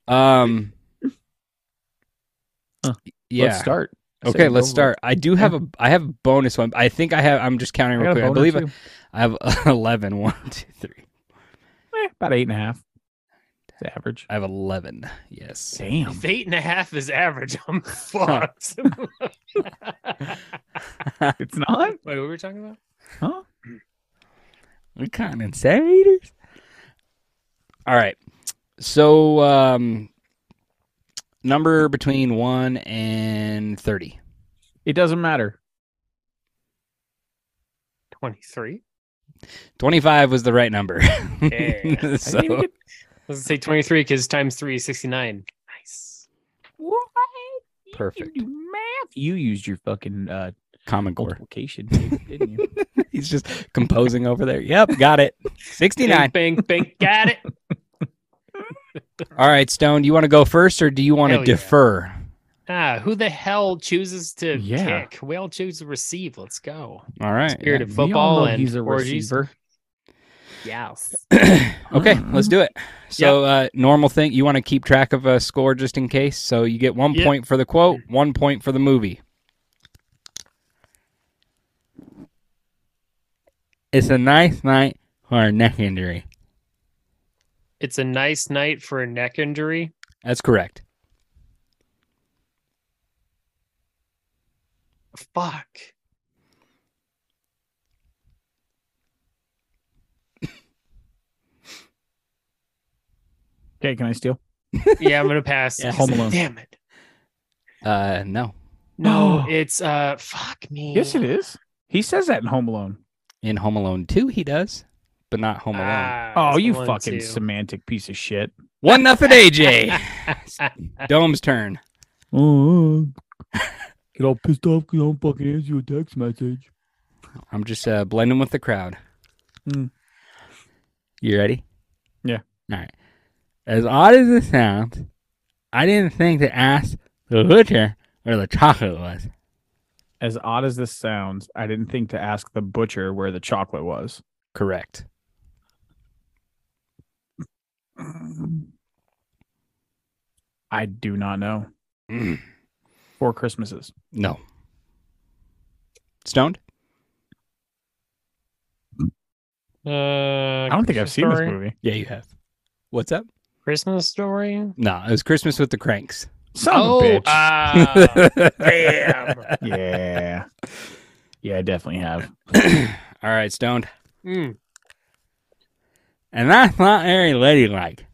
Um. Huh. Yeah. Let's start. Okay, Say let's go. start. I do have a I have a bonus one. I think I have. I'm just counting real got a quick. I believe I. I have (laughs) 11. One, two, three. Eh, about eight and a half. It's average. I have 11. Yes. Damn. If eight and a half is average, I'm (laughs) fucked. (laughs) It's not? Wait, what were we talking about? Huh? We kind of centimeters. All right. So, um, number between one and thirty. It doesn't matter. 23. Twenty-five was the right number. Okay. (laughs) I so, didn't even get- Let's say 23 because times three is 69. Nice. What? Perfect. You math. You used your fucking uh, Common Core. multiplication didn't you? (laughs) He's just composing over there. Yep, got it. Sixty-nine. Bang, bang, bang. Got it. (laughs) All right, Stone. Do you want to go first, or do you want to Hell yeah. defer? Ah, who the hell chooses to Yeah. kick? We all choose to receive. Let's go. All right. Spirit of We all football know and he's a orgies. receiver. Yes. (clears throat) okay, let's do it. So, uh, normal thing, you want to keep track of a score just in case. So you get one Yep. point for the quote, one point for the movie. It's a nice night for a neck injury. It's a nice night for a neck injury. That's correct. Fuck. Okay, can I steal? (laughs) Yeah, I'm gonna pass. Yeah, Home Alone. Damn it. Uh, no. No, (gasps) it's uh fuck me. Yes, it is. He says that in Home Alone. In Home Alone 2, he does, but not Home Alone. Ah, Oh, it's you one, fucking two. semantic piece of shit. (laughs) One nothing, AJ. (laughs) Dome's turn. Oh, get all pissed off because I don't fucking answer your text message. I'm just uh, blending with the crowd. Hmm. You ready? Yeah. All right. As odd as it sounds, I didn't think to ask the butcher where the chocolate was. As odd as this sounds, I didn't think to ask the butcher where the chocolate was. Correct. I do not know. Mm. Four Christmases. No. Stoned? Uh, I don't think I've Christmas seen this movie. Yeah, you have. What's up? Christmas story. No, it was Christmas with the Cranks. Son oh, bitch. ah, (laughs) damn. yeah. Yeah, I definitely have. (clears throat) All right, Stoned. Mm. And that's not very ladylike.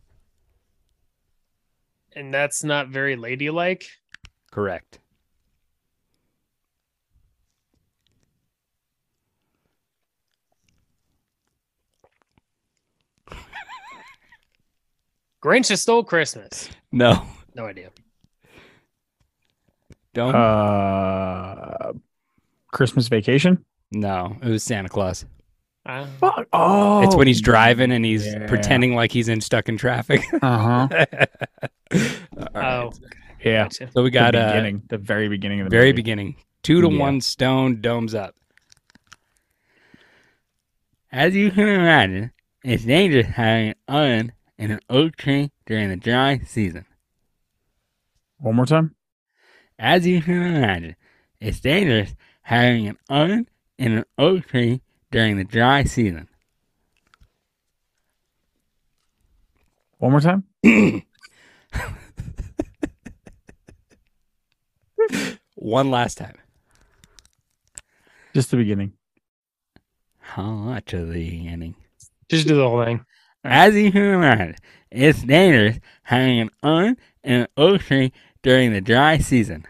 And that's not very ladylike. Correct. Grinch has stole Christmas. No. No idea. Don't. Uh, Christmas Vacation. no, it was Santa Claus. Uh, Fuck. Oh, it's when he's driving and he's yeah. pretending like he's in stuck in traffic. (laughs) Uh huh. All right. oh, Yeah. gotcha. So we got the uh, beginning, the very beginning of the very movie. beginning. Two to Yeah. one stone, domes up. As you can imagine, it's dangerous having an oven in an oak tree during the dry season. One more time. As you can imagine, it's dangerous having an oven in an oak tree during the dry season. One more time. (laughs) One last time. Just the beginning. How much of the beginning? Just do the whole thing. As you can imagine, it's dangerous having an oven in an oak tree during the dry season.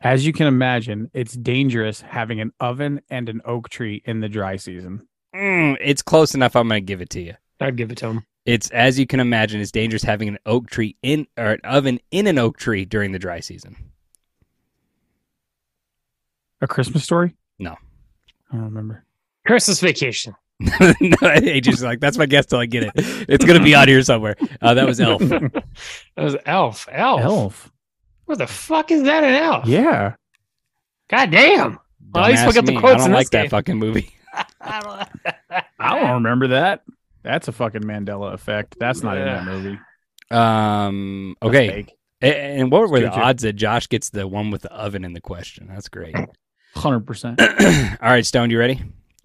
As you can imagine, it's dangerous having an oven and an oak tree in the dry season. Mm, it's close enough. I'm going to give it to you. I'd give it to him. It's as you can imagine, it's dangerous having an oak tree in or an oven in an oak tree during the dry season. A Christmas story? No. I don't remember. Christmas vacation. (laughs) no, AJ's like, that's my guess till I get it. It's gonna be out here somewhere. Uh, that was Elf. (laughs) That was Elf. Elf. Elf. Where the fuck is that an elf? Yeah. God damn. Well, at Don't least we got the quotes I don't in this like that game. fucking movie. I (laughs) don't, I don't remember that. That's a fucking Mandela effect. That's not in that movie. Um. Okay. And what were the odds that Josh gets the one with the oven in the question? That's great. Hundred percent. (clears throat) All right, Stone, you ready?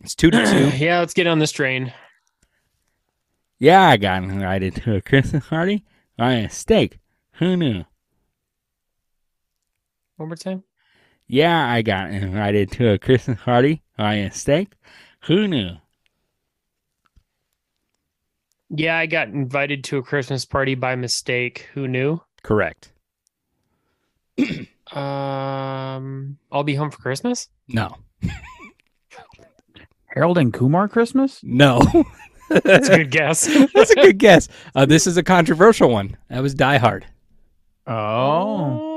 It's two to two. (clears throat) yeah, let's get on this train. Yeah, I got invited to a (laughs) Christmas party by a steak. Who knew? One more time. Yeah, I got invited to a Christmas party by a steak. Who knew? Yeah, I got invited to a Christmas party by mistake. Who knew? Correct. (clears throat) Um, I'll be home for Christmas. No. (laughs) Harold and Kumar Christmas? No. (laughs) That's a good guess. (laughs) That's a good guess. Uh, this is a controversial one. That was Die Hard. Oh.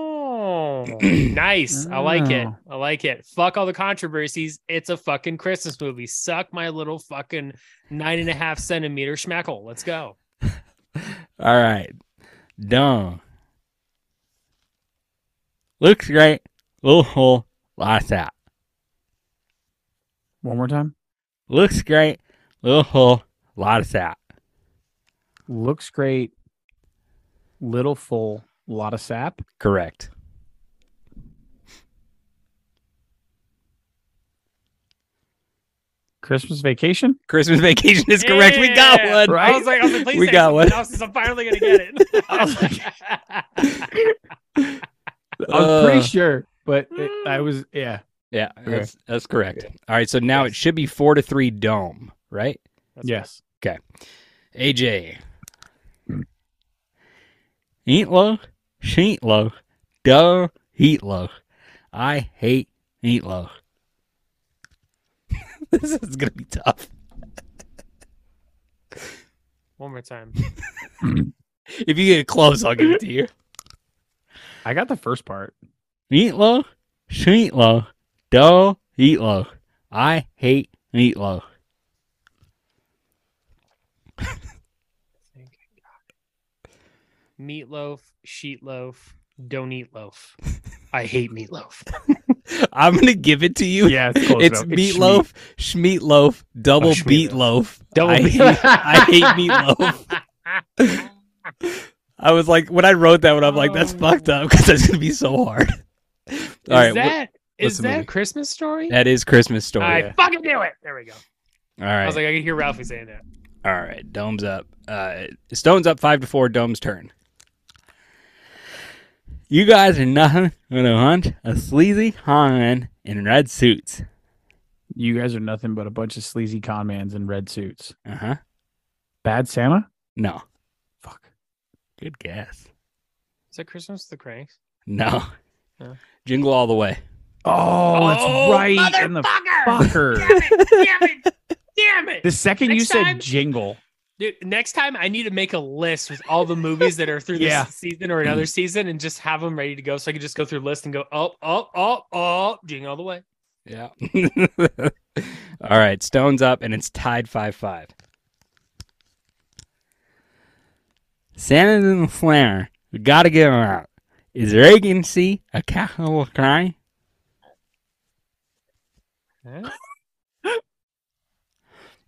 Oh, (clears throat) nice. I like it. Oh. I like it. Fuck all the controversies. It's a fucking Christmas movie. Suck my little fucking nine and a half centimeter schmeckle. Let's go. (laughs) All right. Dumb. Looks great. Little hole. Lot out. One more time. Looks great. Little hole. Lot of that. Looks great. Little full. Lot of sap. Correct. Christmas vacation. Christmas vacation is correct. We got one. Right? I was like, I was like, please We say got one. else 'cause I'm finally gonna get it. (laughs) I was I was (laughs) pretty Uh, sure, but it, I was yeah. Yeah, that's, that's correct. All right, so now it should be four to three dome, right? That's yes. Okay. AJ. Eat low, sheet low, duh, eat low. I hate meatloaf. (laughs) this is gonna be tough. One more time. (laughs) If you get close, I'll give it to you. I got the first part. Meatloaf, sweetloaf, dough, meatloaf. I hate meatloaf. Meatloaf, sheet loaf, don't eat loaf. I hate meatloaf. (laughs) I'm gonna give it to you. Yeah, it's, close it's meatloaf, schmeatloaf, double Oh, beat loaf. Double I beat- hate, I hate meatloaf. (laughs) I was like, when I wrote that one, I'm like, that's Oh. fucked up because that's gonna be so hard. All Is right, that is the that movie? Christmas story? that is Christmas story. I fucking knew it. There we go. All right. I was like, I can hear Ralphie saying that. all right. Dome's up. Uh, Stone's up five to four. Dome's turn. You guys are nothing but a bunch of sleazy con in red suits. You guys are nothing but a bunch of sleazy con mans in red suits. Uh huh. Bad Santa? No. Fuck. Good guess. Is that Christmas with the Cranks? No. No. Jingle all the way. Oh, that's oh, right. And the fucker. Damn it! Damn it! The second you Next said time- jingle, Dude, next time I need to make a list with all the movies that are through this Yeah. season or another season and just have them ready to go so I can just go through the list and go, oh, oh, oh, oh, jingle all the way. Yeah. (laughs) all right. Stone's up and it's tied 5 5. Santa's in the flare. We gotta get him out. Is Regency a capital crime? Huh?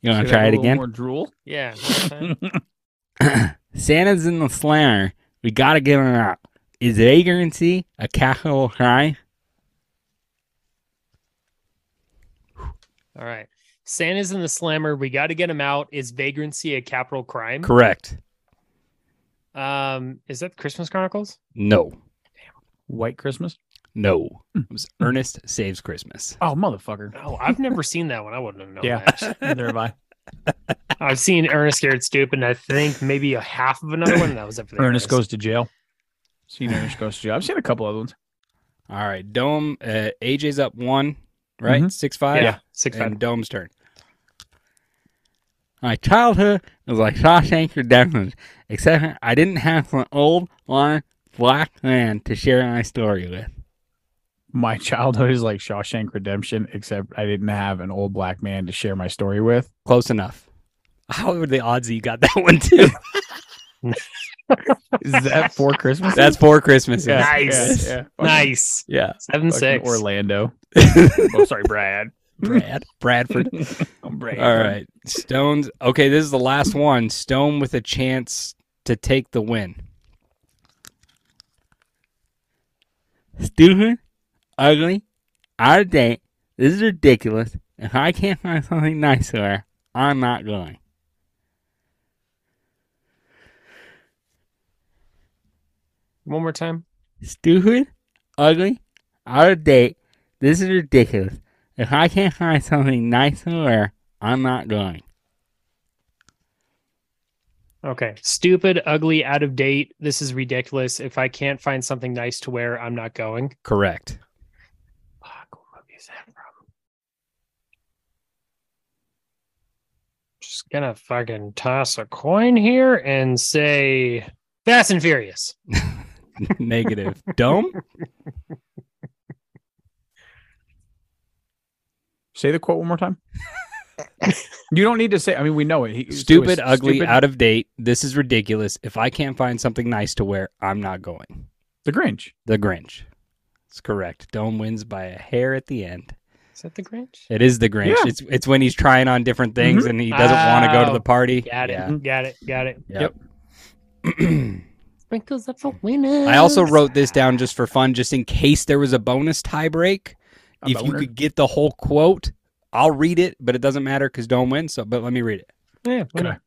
You wanna try it again? More drool. Yeah. (laughs) Santa's in the slammer. We gotta get him out. Is vagrancy a capital crime? all right. Santa's in the slammer. We got to get him out. Is vagrancy a capital crime? Correct. Um, is that Christmas Chronicles? No. White Christmas. No. It was Ernest Saves Christmas. Oh, motherfucker. Oh, I've never seen that one. I wouldn't have known yeah, that. (laughs) neither have I. (laughs) I've seen Ernest Scared Stupid, and I think maybe a half of another one. That was everything. Ernest else. goes to jail. Seen Ernest goes to jail. I've seen a couple other ones. All right. Dome, uh, AJ's up one, right? Mhm. 6 5? Yeah, six five. and Dome's turn. My childhood was like Shawshank Redemption, except I didn't have an old, one black man to share my story with. My (laughs) childhood is like Shawshank Redemption, except I didn't have an old black man to share my story with. Close enough. How are the odds that you got that one too? (laughs) Is that for Christmas? That's four Christmases. Nice. Yeah. yeah. Nice. Yeah. Seven Fucking six. Orlando. (laughs) oh, sorry, Brad. Brad. Bradford. I'm brave. All right. Stones. Okay, this is the last one. Stone with a chance to take the win. Stupid, ugly, out of date. This is ridiculous. If I can't find something nice to wear, I'm not going. One more time. Stupid, ugly, out of date. This is ridiculous. If I can't find something nice to wear, I'm not going. Okay. Stupid, ugly, out of date. This is ridiculous. If I can't find something nice to wear, I'm not going. Correct. Fuck, what movie is that from? Just gonna fucking toss a coin here and say Fast and Furious. (laughs) Negative. Dome? Say the quote one more time. you don't need to say. I mean, we know it. He, it was Stupid, ugly, stupid- out of date. This is ridiculous. If I can't find something nice to wear, I'm not going. The Grinch. The Grinch. It's correct. Dome wins by a hair at the end. Is that the Grinch? It is the Grinch. Yeah. It's it's when he's trying on different mm-hmm. things and he doesn't want to go to Oh, the party. Got it. Yeah. Mm-hmm. Got it. Got it. Yep. (clears throat) Sprinkles up for winners. I also wrote this down just for fun, just in case there was a bonus tie break. A if you could get the whole quote, I'll read it, but it doesn't matter because Dome wins. So, but let me read it. Yeah, why Okay. not?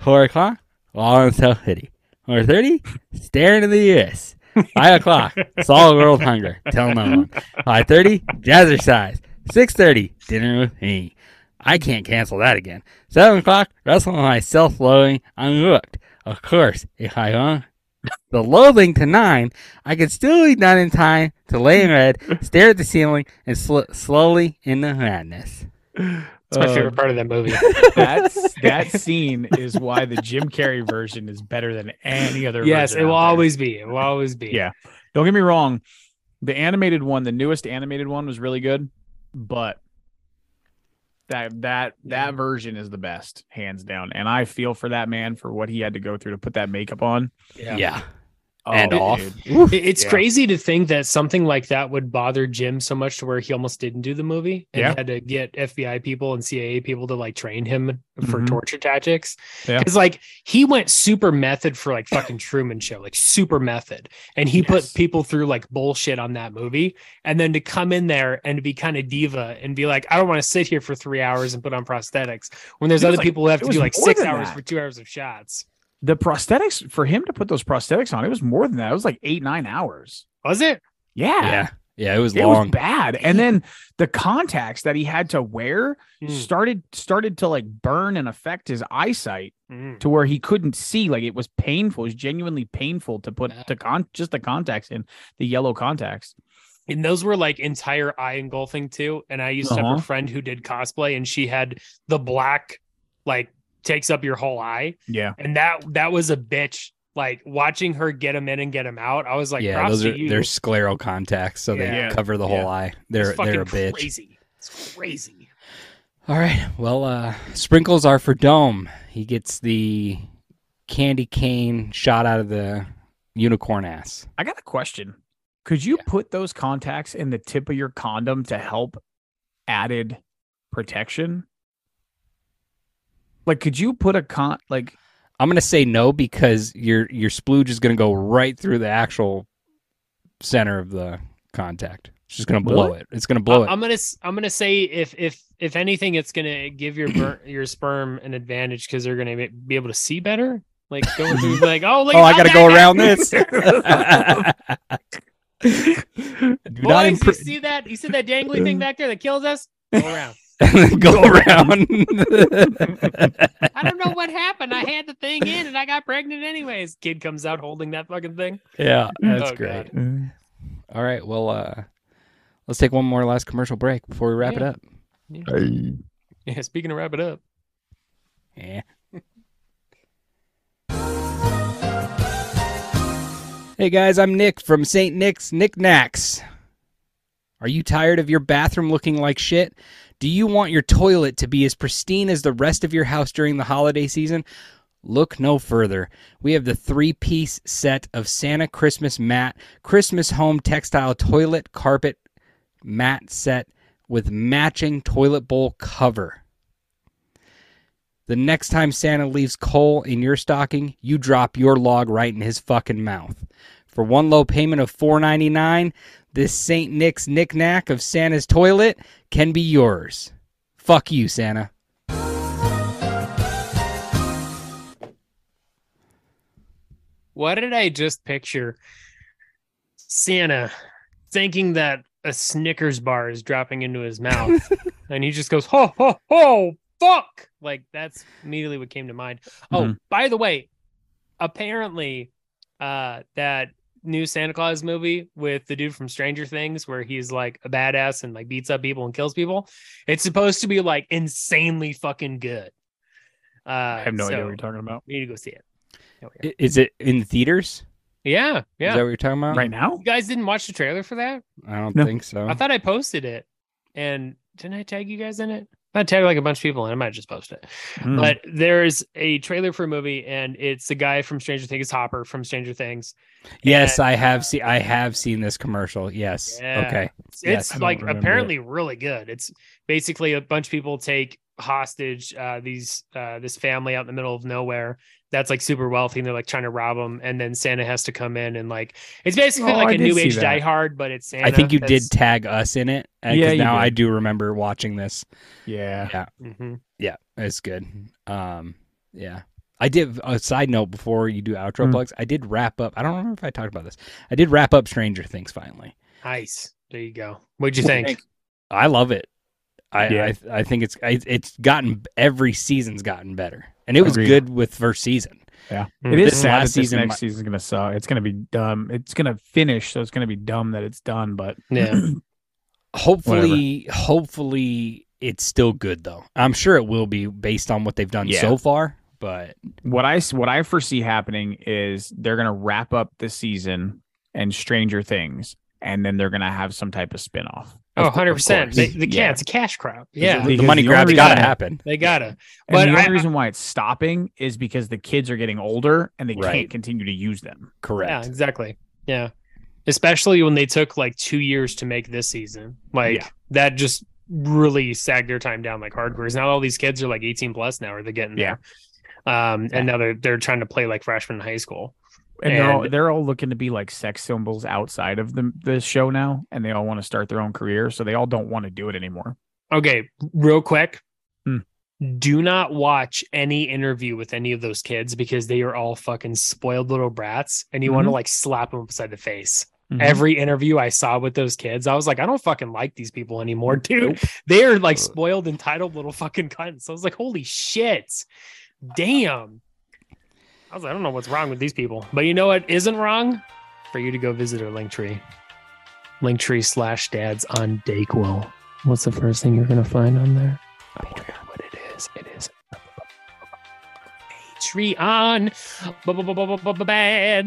Four o'clock, all in South City. Four thirty, staring in the U.S. Five o'clock, solid world hunger. Tell no one. Five thirty, jazzercise. Six thirty, dinner with me. I can't cancel that again. Seven o'clock, wrestle my self-loathing. I'm hooked. Of course, if I want the loathing to nine, I could still be done in time to lay in bed, stare at the ceiling, and sl- slowly into madness. It's my Uh, favorite part of that movie. (laughs) That's (laughs) that scene is why the Jim Carrey version is better than any other. yes, version it will there. always be. It will always be. Yeah. Don't get me wrong. The animated one, the newest animated one, was really good, but that that that version is the best, hands down. And I feel for that man for what he had to go through to put that makeup on. Yeah. Oh, And off. dude. It- It's Yeah. crazy to think that something like that would bother Jim so much to where he almost didn't do the movie and Yeah. had to get FBI people and CIA people to like train him for Mhm. torture tactics. Yeah. Because like he went super method for like fucking (coughs) Truman Show, like super method. And he Yes. put people through like bullshit on that movie. And then to come in there and to be kind of diva and be like, I don't want to sit here for three hours and put on prosthetics when there's It other like- people who have to do like six hours that. for two hours of shots. The prosthetics for him to put those prosthetics on, it was more than that. It was like eight, nine hours. Was it? Yeah. Yeah. Yeah. It was It long. was bad. And then the contacts that he had to wear Mm. started started to like burn and affect his eyesight Mm. to where he couldn't see. Like it was painful. It was genuinely painful to put Yeah. the con just the contacts in, the yellow contacts. And those were like entire eye engulfing too. And I used to have Uh-huh. a friend who did cosplay and she had the black like takes up your whole eye. Yeah. And that that was a bitch. Like watching her get him in and get him out. I was like, yeah, those are you. they're scleral contacts, so Yeah. they cover the whole Yeah. eye. They're fucking they're a bitch. crazy. It's crazy. All right. Well, uh sprinkles are for Dome. He gets the candy cane shot out of the unicorn ass. I got a question. Could you Yeah. put those contacts in the tip of your condom to help added protection? Like, could you put a con like I'm gonna say no because your your splooge is gonna go right through the actual center of the contact. It's just gonna blow Really? it. It's gonna blow I- it. I'm gonna s- I'm gonna say if if if anything, it's gonna give your bur- (clears throat) your sperm an advantage because they're gonna be able to see better. Like going through (laughs) like oh look oh, I gotta go guy- around this. (laughs) Do not Boys, you impr- see that? You see that dangly thing back there that kills us? Go around. Go around. I don't know what happened. I had the thing in and I got pregnant anyways. Kid comes out holding that fucking thing. yeah, (laughs) that's Oh, great. God. All right, well, uh, let's take one more last commercial break before we wrap Yeah. it up. Yeah, speaking of wrap it up. Yeah. hey guys, I'm Nick from St. Nick's Knickknacks. Are you tired of your bathroom looking like shit? Do you want your toilet to be as pristine as the rest of your house during the holiday season? Look no further. We have the three piece set of Santa Christmas mat, Christmas home textile toilet carpet mat set with matching toilet bowl cover. The next time Santa leaves coal in your stocking, you drop your log right in his fucking mouth. For one low payment of $4.99, this St. Nick's knick-knack of Santa's toilet can be yours. Fuck you, Santa. What did I just picture? Santa thinking that a Snickers bar is dropping into his mouth, (laughs) and he just goes, "Ho ho ho, fuck!" Like that's immediately what came to mind. Oh, Mhm. by the way, apparently, uh, that new Santa Claus movie with the dude from Stranger Things, where he's like a badass and like beats up people and kills people, it's supposed to be like insanely fucking good. Uh, I have no idea what you're talking about. We need to go see it. Hell yeah. Is it in theaters? Yeah, Is yeah. that what you're talking about? Right now? You guys didn't watch the trailer for that? I don't No. think so. I thought I posted it. And didn't I tag you guys in it? I tag like a bunch of people and I might just post it. Mm. But there's a trailer for a movie and it's the guy from Stranger Things, Hopper from Stranger Things. yes, And, I have seen. I have seen this commercial. Yes. Yeah. Okay. It's, Yes. I don't like remember apparently really good. It's basically a bunch of people take hostage uh these uh this family out in the middle of nowhere that's like super wealthy and they're like trying to rob them and then Santa has to come in and like it's basically Oh, like I a new age that. Die Hard but it's Santa. I think you did tag us in it. uh, 'cause Yeah, you now I do remember watching this. yeah. Yeah. Mhm. Yeah, it's good. Um, yeah. I did a side note before you do outro Mm. plugs. I did wrap up. I don't remember if I talked about this. I did wrap up Stranger Things finally. Nice. There you go. What'd you What think? you think? I love it. I Yeah. I, I think it's I, it's gotten every season's gotten better, and it was Agreed. good with first season. Yeah. Mm. It is This sad last that this season next mi- season's gonna suck. It's gonna be dumb. It's gonna finish, so it's gonna be dumb that it's done. But Yeah. (clears throat) Hopefully, hopefully it's still good though. I'm sure it will be based on what they've done Yeah. so far. But what I what I foresee happening is they're gonna wrap up the season and Stranger Things, and then they're gonna have some type of spinoff. Oh, Of cour- 100 of percent. course. They, they Yeah. can't. It's a cash crowd. Yeah, the, Because money the grab's only got to happen. they gotta. And But the I- only reason why it's stopping is because the kids are getting older and they Right. can't continue to use them. Correct. Yeah, exactly. Yeah, especially when they took like two years to make this season. Like Yeah. that just really sagged their time down like hardcore. 'Cause Now all these kids are like 18 plus now, or they're getting Yeah. there. Um, Yeah. and now they're they're trying to play like freshmen in high school. And, they're all they're all looking to be like sex symbols outside of the the show now, and they all want to start their own career, so they all don't want to do it anymore. Okay, real quick. Hmm. Do not watch any interview with any of those kids because they are all fucking spoiled little brats, and you want to like slap them upside the face. Mhm. every interview I saw with those kids, I was like, I don't fucking like these people anymore, dude. They are like spoiled, entitled little fucking cunts. I was like, holy shit. Damn. I was like, I don't know what's wrong with these people. But you know what isn't wrong? For you to go visit our link tree. Linktree slash dads on Dayquil. What's the first thing you're gonna find on there? Yeah, what it is. It is Patreon. Bad.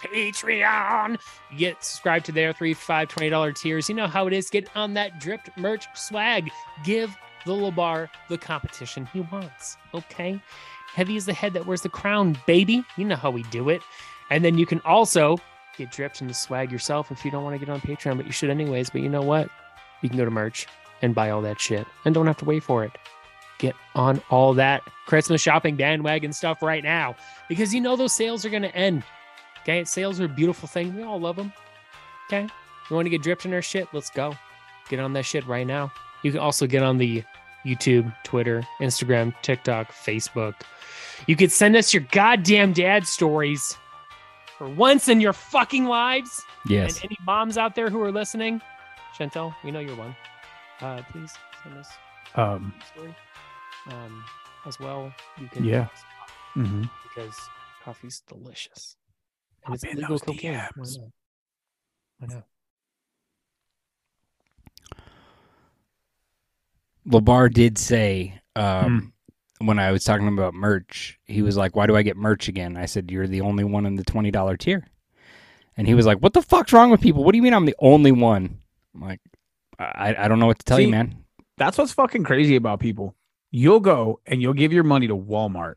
Patreon. Get subscribed to their three, five, twenty dollar tiers. You know how it is. Get on that dripped merch swag. Give the Labar the competition he wants. Okay. Heavy is the head that wears the crown, baby. You know how we do it. And then you can also get dripped in the swag yourself if you don't want to get on Patreon, but you should anyways. But you know what? You can go to merch and buy all that shit and don't have to wait for it get on all that Christmas shopping bandwagon stuff right now because you know those sales are going to end. Okay. Sales are a beautiful thing. We all love them. Okay. You want to get dripped in our shit? Let's go. Get on that shit right now. You can also get on the YouTube, Twitter, Instagram, TikTok, Facebook. You could send us your goddamn dad stories for once in your fucking lives. Yes. And any moms out there who are listening, Chantel, we know you're one. Uh, please send us Um, story. Um, as well, you can Yeah. mhm. because coffee's delicious and Hop it's legal cocaine. DMs. I know. Labar did say um, when I was talking about merch, he was like, "Why do I get merch again?" I said, "You're the only one in the twenty dollar tier," and he was like, "What the fuck's wrong with people? What do you mean I'm the only one?" I'm like, I I don't know what to tell you, man. That's what's fucking crazy about people. You'll go and you'll give your money to Walmart,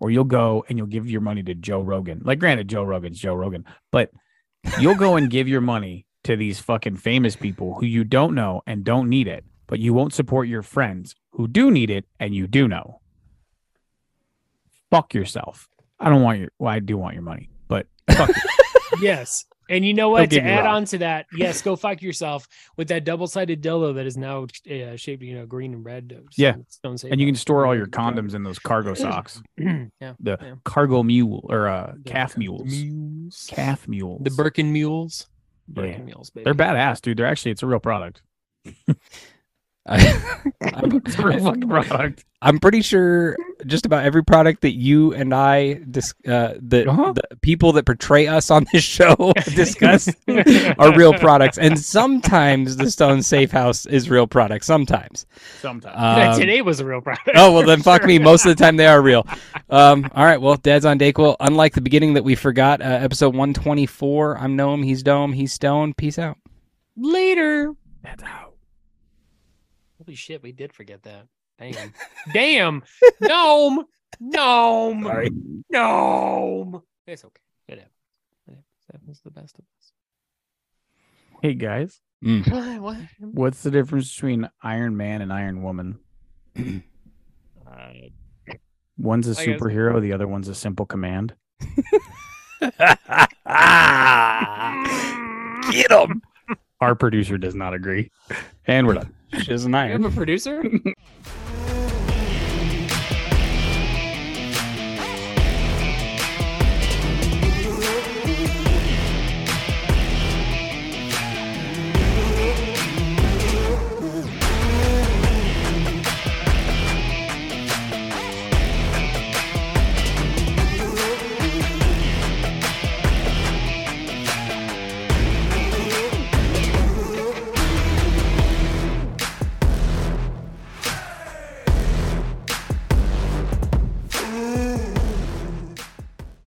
or you'll go and you'll give your money to Joe Rogan. Like, granted, Joe Rogan's Joe Rogan, but you'll go and give your money to these fucking famous people who you don't know and don't need it, but you won't support your friends who do need it and you do know. Fuck yourself. I don't want your. Well, I do want your money, but fuck. (laughs) yes. And you know what? To add on to that, yes, go fuck yourself with that double-sided dildo that is now uh, shaped, you know, green and red. uh, Yeah. Stone Safe and you can store all your condoms in those cargo socks. (clears throat) yeah. The Yeah. cargo mule or uh, The calf mules. mules. Calf mules. The Birkin mules. Yeah. Birkin mules, baby. They're badass, dude. They're actually it's a real product. (laughs) I, (laughs) I'm, a (laughs) fucking product. I'm pretty sure just about every product that you and I dis- uh, the, Uh-huh. the people that portray us on this show (laughs) discuss are real products, and sometimes the Stone Safe House is real product. Sometimes. Sometimes. Um, Today was a real product. oh well, then fuck me. Most of the time they are real. Um, all right. Well, Dad's on Dayquil. Unlike the beginning that we forgot, uh, episode 124. I'm Gnome. He's Dome. He's Stone. Peace out. Later. That's out. Holy shit, we did forget that. Damn. (laughs) Damn. Gnome. Gnome. Sorry. Gnome. It's okay. It happens. It happens. To the best of us. Hey guys, Mm. What? What? what's the difference between Iron Man and Iron Woman? Uh, One's a I guess- superhero, the other one's a simple command. (laughs) Get him. Our producer does not agree. And we're done. She's nice. I'm a producer. (laughs)